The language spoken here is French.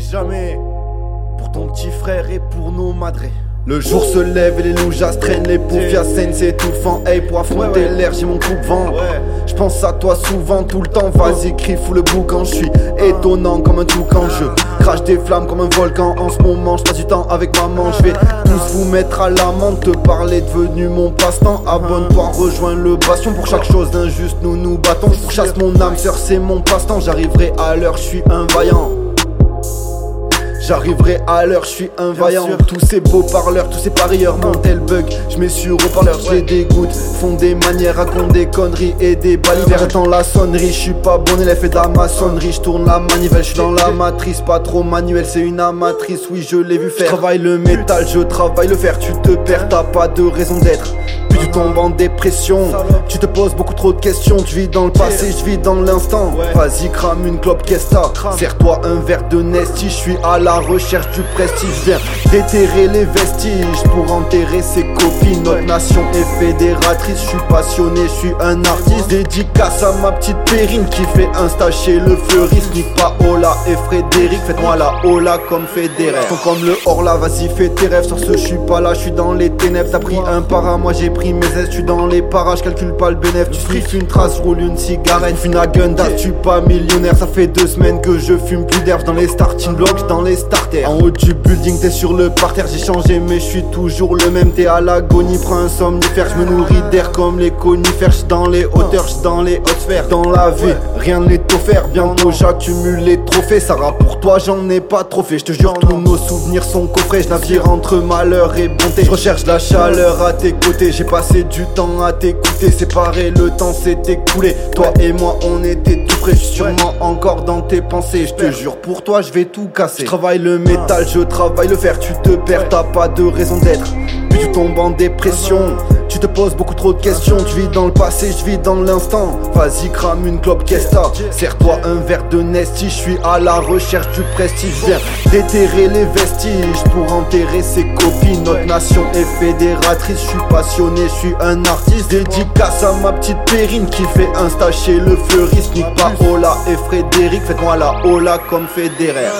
jamais. Pour ton petit frère et pour nos madrés. Le jour se lève et les loujas traînent, les poufias saignent, c'est étouffant. Hey, pour affronter l'air, j'ai mon coupe-vent. Je pense à toi souvent, tout le temps. Vas-y, crie, fous le boucan. Je suis étonnant comme un toucan. Je crache des flammes comme un volcan. En ce moment, je passe du temps avec maman. Je vais tous vous mettre à l'amende. Te parler devenu mon passe-temps. Abonne-toi, rejoins le bastion. Pour chaque chose d'injuste, nous nous battons. Je chasse mon âme, sœur, c'est mon passe-temps. J'arriverai à l'heure, je suis un vaillant. J'arriverai à l'heure, je suis un vaillant. Tous ces beaux parleurs, tous ces parieurs mon tel bug. Je mets sur haut-parleur, j'ai des gouttes. Font des manières, racontent des conneries et des balivers. J'attends la sonnerie, je suis pas bon élève et d'amaçonnerie. Je tourne la manivelle, je suis dans la matrice, pas trop manuel. C'est une amatrice, oui, je l'ai vu faire. Je travaille le métal, je travaille le fer. Tu te perds, t'as pas de raison d'être. Puis tu tombes en dépression. Tu te poses beaucoup trop de questions. Tu vis dans le passé, je vis dans l'instant. Vas-y, crame une clope, qu'est-ce Serre-toi un verre de Nesty, je suis à la recherche du prestige. Viens déterrer les vestiges pour enterrer ses copines. Notre nation est fédératrice. Je suis passionné, je suis un artiste. Dédicace à ma petite périne qui fait un stage chez le fleuriste. Nique pas Ola et Frédéric. Faites-moi la Ola comme Federer. Sont comme le Orla, vas-y, fais tes rêves. Sur ce, je suis pas là, je suis dans les ténèbres. T'as pris un para, moi j'ai pris mes aises. Suis dans les parages, calcule pas le bénéfice. Tu sniffes une trace, roule une cigarette. Fume la gun, tu pas millionnaire. Ça fait deux semaines que je fume plus d'herbe dans les starting blocks, dans les starters. En haut du building, t'es sur le parterre. J'ai changé, mais je suis toujours le même. T'es à l'agonie, prends un somnifère. Je me nourris d'air comme les conifères. J'suis dans les hauteurs, j'suis dans les hautes sphères. Dans la vie, rien n'est offert. Bientôt j'accumule les trophées. Va pour toi, j'en ai pas trop fait. Je te jure, tous nos souvenirs sont coffrés. Je navire entre malheur et bonté. Je recherche la chaleur à tes côtés. Passé du temps à t'écouter. Séparer le temps s'est écoulé. Toi et moi, on était tout près. Sûrement encore dans tes pensées. Je te jure, pour toi, je vais tout casser. Je travaille le métal, je travaille le fer. Tu te perds, t'as pas de raison d'être. Puis tu tombes en dépression. Tu te poses beaucoup trop de questions, tu vis dans le passé, je vis dans l'instant. Vas-y, crame une clope, qu'est-ce Serre-toi un verre de Nesty, je suis à la recherche du prestige. Viens déterrer les vestiges pour enterrer ses copines. Notre nation est fédératrice, je suis passionné, je suis un artiste. Dédicace à ma petite périne qui fait un stage chez le fleuriste. Nique pas Ola et Frédéric, faites-moi la Ola comme Federer.